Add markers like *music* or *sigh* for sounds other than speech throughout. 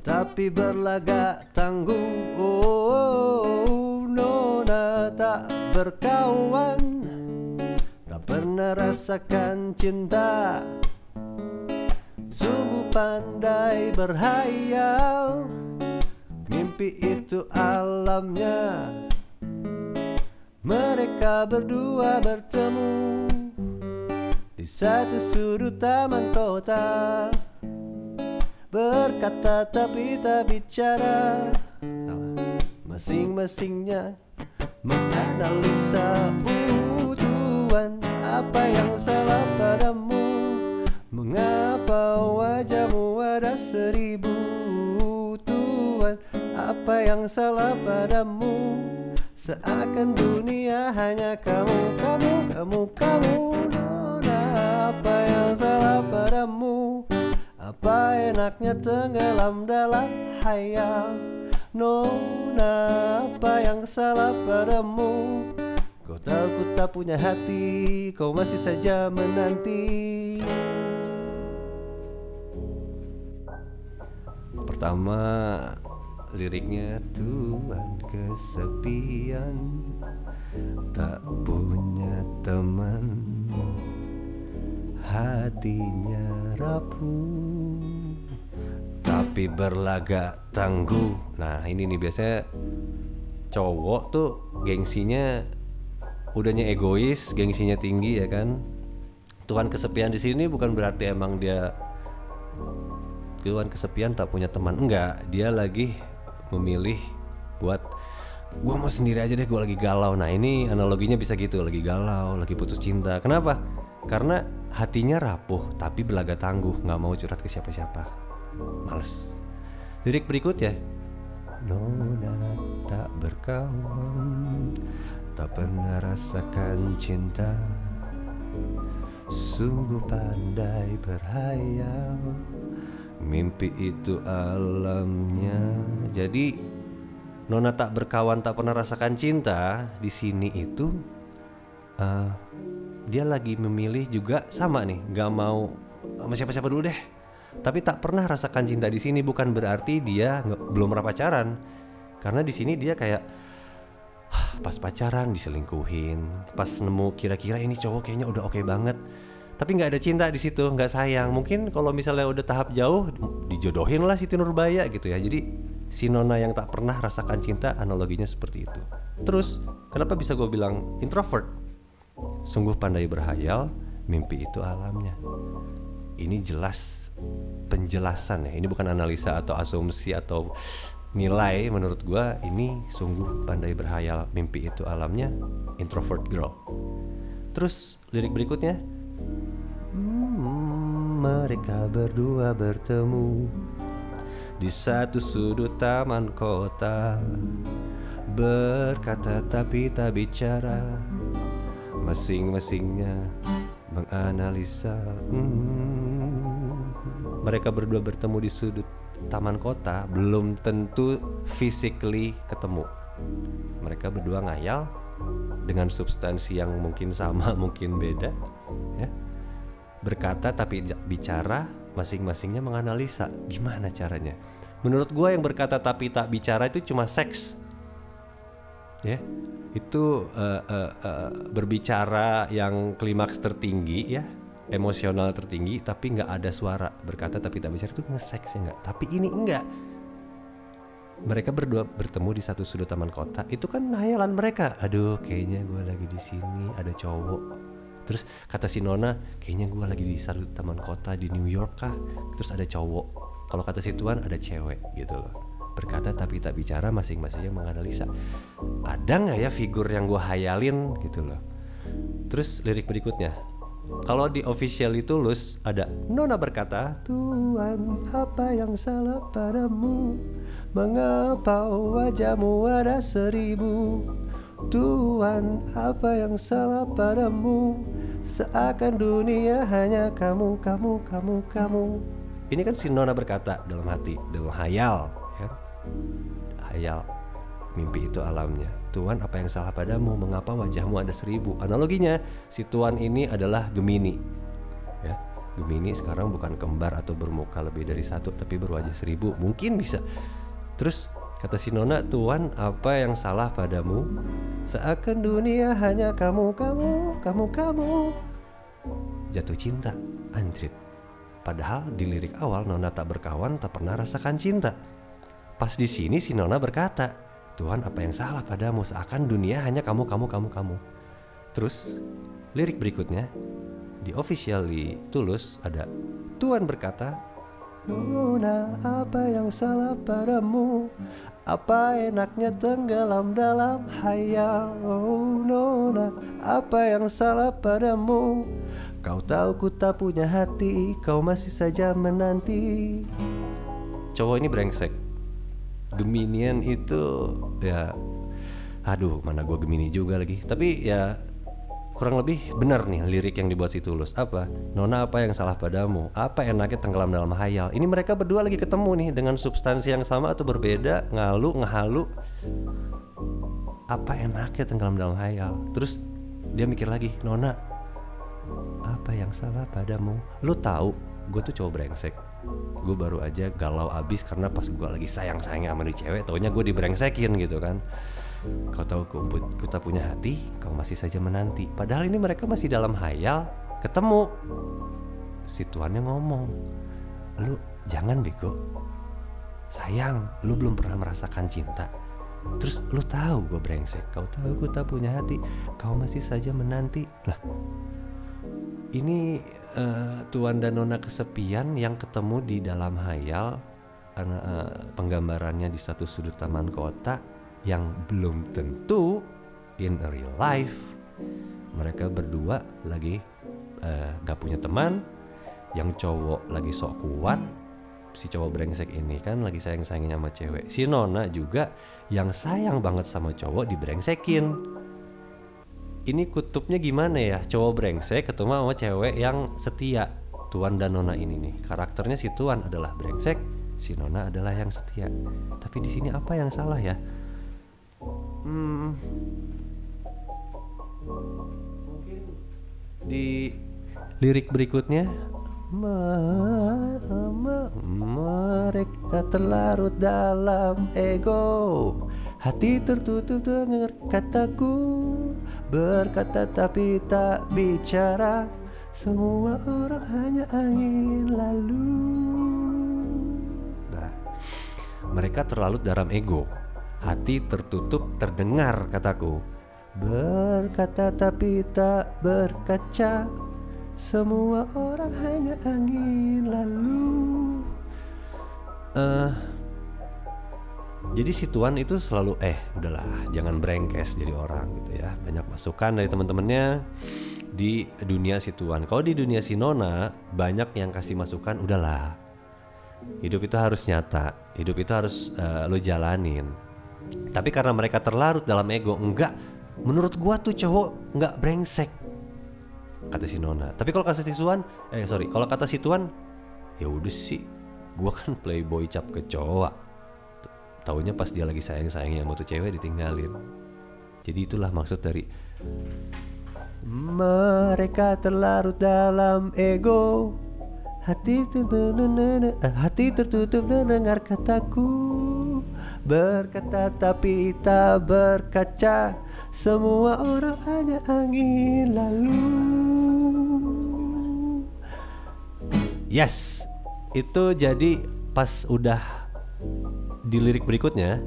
Tapi berlagak tangguh Oh, Nona tak berkawan. Tak pernah rasakan cinta. Sungguh pandai berhayal. Mimpi itu alamnya. Mereka berdua bertemu Di satu sudut taman kota Berkata tapi tak bicara. Masing-masingnya menganalisa Tuhan apa yang salah padamu. Mengapa wajahmu ada seribu Tuhan apa yang salah padamu? Seakan dunia hanya kamu, kamu, kamu, kamu. Nona apa yang salah padamu Apa enaknya tenggelam dalam hayal? Nona apa yang salah padamu? Kau tahu ku tak punya hati Kau masih saja menanti. Pertama liriknya Tuhan kesepian. Tak punya teman Hatinya rapuh. Tapi berlagak tangguh. Nah ini nih biasanya Cowok tuh gengsinya Udahnya egois, gengsinya tinggi ya kan? Tuhan kesepian di sini bukan berarti emang dia Tuhan kesepian tak punya teman. Enggak, dia lagi memilih buat Gue mau sendiri aja deh, gue lagi galau. Nah ini analoginya bisa gitu, lagi galau, lagi putus cinta. Kenapa? Karena hatinya rapuh tapi belaga tangguh nggak mau curhat ke siapa-siapa. Males. Lirik berikutnya Nona tak berkawan Tak pernah rasakan cinta. Sungguh pandai berhayal Mimpi itu alamnya. Jadi Nona tak berkawan tak pernah rasakan cinta Di sini itu eh, Dia lagi memilih juga sama nih Gak mau sama siapa-siapa dulu deh. Tapi tak pernah rasakan cinta di sini Bukan berarti dia belum pernah pacaran. Karena di sini dia kayak pas pacaran diselingkuhin pas nemu kira-kira ini cowok kayaknya udah oke banget. Tapi nggak ada cinta di situ nggak sayang. Mungkin kalau misalnya udah tahap jauh dijodohin lah Siti Nurbaya gitu ya. Jadi si Nona yang tak pernah rasakan cinta analoginya seperti itu. Terus kenapa bisa gue bilang introvert sungguh pandai berhayal mimpi itu alamnya. Ini jelas penjelasan ya. Ini bukan analisa atau asumsi atau nilai menurut gua. Ini sungguh pandai berhayal mimpi itu alamnya introvert girl. Terus lirik berikutnya. Hmm, mereka berdua bertemu di satu sudut taman kota. Berkata tapi tak bicara masing-masingnya menganalisa. Hmm, mereka berdua bertemu di sudut taman kota belum tentu physically ketemu. Mereka berdua ngayal dengan substansi yang mungkin sama *laughs* mungkin beda ya. Berkata tapi bicara masing-masingnya menganalisa. Gimana caranya? Menurut gua yang berkata tapi tak bicara itu cuma seks ya. Itu eh, eh, eh, berbicara yang klimaks tertinggi ya. Emosional tertinggi tapi nggak ada suara. Berkata tapi tak bicara itu nge-seks ya nggak? Tapi ini enggak mereka berdua bertemu di satu sudut taman kota itu kan hayalan mereka. Aduh kayaknya gue lagi di sini ada cowok. Terus kata si Nona kayaknya gue lagi di satu taman kota di New York kah? Terus ada cowok. Kalau kata si Tuan ada cewek gitu loh berkata tapi tak bicara masing-masingnya menganalisa. Ada nggak ya figur yang gue hayalin gitu loh. Terus lirik berikutnya. Kalau di official tulus ada Nona berkata Tuhan apa yang salah padamu? Mengapa wajahmu ada seribu? Tuhan apa yang salah padamu? Seakan dunia hanya kamu, kamu, kamu, kamu. Ini kan si Nona berkata dalam hati, dalam hayal. ya. Hayal, mimpi itu alamnya. Tuhan apa yang salah padamu, mengapa wajahmu ada seribu? Analoginya, si Tuhan ini adalah Gemini. Ya. Gemini sekarang bukan kembar atau bermuka lebih dari satu tapi berwajah seribu. Mungkin bisa. Terus kata si Nona Tuan apa yang salah padamu? Seakan dunia hanya kamu kamu kamu kamu. Jatuh cinta. Anjrit. Padahal di lirik awal Nona tak berkawan tak pernah rasakan cinta pas di sini si Nona berkata Tuhan apa yang salah padamu? Seakan dunia hanya kamu kamu kamu kamu. Terus lirik berikutnya di officially tulus ada Tuhan berkata Nona apa yang salah padamu? Apa enaknya tenggelam dalam hayal? Oh Nona apa yang salah padamu? Kau tahu ku tak punya hati Kau masih saja menanti. Cowok ini brengsek Geminian itu ya Aduh mana gue Gemini juga lagi. Tapi ya kurang lebih benar nih lirik yang dibuat si Tulus. Apa? Nona apa yang salah padamu? Apa enaknya tenggelam dalam hayal? Ini mereka berdua lagi ketemu nih dengan substansi yang sama atau berbeda ngalu ngehalu. Apa enaknya tenggelam dalam hayal? Terus dia mikir lagi Nona apa yang salah padamu? Lu tahu gue tuh cowok brengsek gue baru aja galau abis karena pas gue lagi sayang sayangnya sama di cewek taunya gue dibrengsekin gitu kan Kau tahu ku tak punya hati, kau masih saja menanti. Padahal ini mereka masih dalam hayal, ketemu. Si tuannya ngomong, lu jangan bego. Sayang, lu belum pernah merasakan cinta. Terus lu tahu gue brengsek, kau tahu ku tak punya hati, kau masih saja menanti. Lah, ini uh, tuan dan nona kesepian yang ketemu di dalam hayal, uh, penggambarannya di satu sudut taman kota yang belum tentu in real life. Mereka berdua lagi uh, gak punya teman yang cowok lagi sok kuat si cowok brengsek ini kan lagi sayang sayangnya sama cewek. Si nona juga yang sayang banget sama cowok dibrengsekin ini kutubnya gimana ya? Cowok brengsek ketemu sama cewek yang setia. Tuan dan nona ini nih karakternya si tuan adalah brengsek si nona adalah yang setia. Tapi di sini apa yang salah ya? Hmm. Di lirik berikutnya mereka terlarut dalam ego. Hati tertutup dengar kataku Berkata tapi tak bicara Semua orang hanya angin lalu. Nah, mereka terlarut dalam ego. Hati tertutup terdengar kataku. Berkata tapi tak berkaca Semua orang hanya angin lalu. Uh, Jadi si Tuan itu selalu Eh udahlah jangan brengkes jadi orang gitu ya Banyak masukan dari teman-temannya di dunia si Tuan Kalau di dunia si Nona Banyak yang kasih masukan Udahlah Hidup itu harus nyata Hidup itu harus uh, lo jalanin tapi karena mereka terlarut dalam ego, enggak. Menurut gua tuh cowok enggak brengsek. Kata si Nona. Tapi kalau kata si Tuan, eh sorry, kalau kata si Tuan, ya udah sih. Gua kan playboy cap kecoa. Taunya pas dia lagi sayang-sayangnya sama tuh cewek ditinggalin. Jadi itulah maksud dari mereka terlarut dalam ego. Hati tertutup, hati tertutup mendengar kataku. Berkata tapi tak berkaca Semua orang hanya angin lalu. Yes Itu jadi pas udah di lirik berikutnya.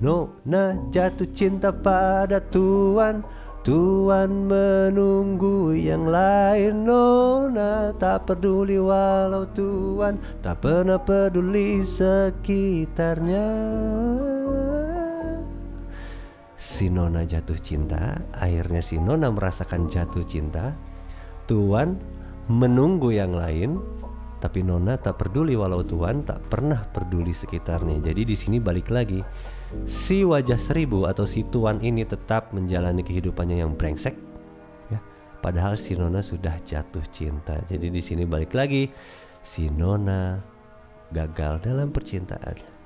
No, nah jatuh cinta pada Tuhan. Tuhan menunggu yang lain. Nona tak peduli walau Tuhan. Tak pernah peduli sekitarnya. Si Nona jatuh cinta Akhirnya si Nona merasakan jatuh cinta. Tuhan menunggu yang lain Tapi Nona tak peduli walau Tuhan tak pernah peduli sekitarnya. Jadi di sini balik lagi. Si wajah seribu atau si tuan ini tetap menjalani kehidupannya yang brengsek ya. Padahal si nona sudah jatuh cinta. Jadi di sini balik lagi si nona gagal dalam percintaan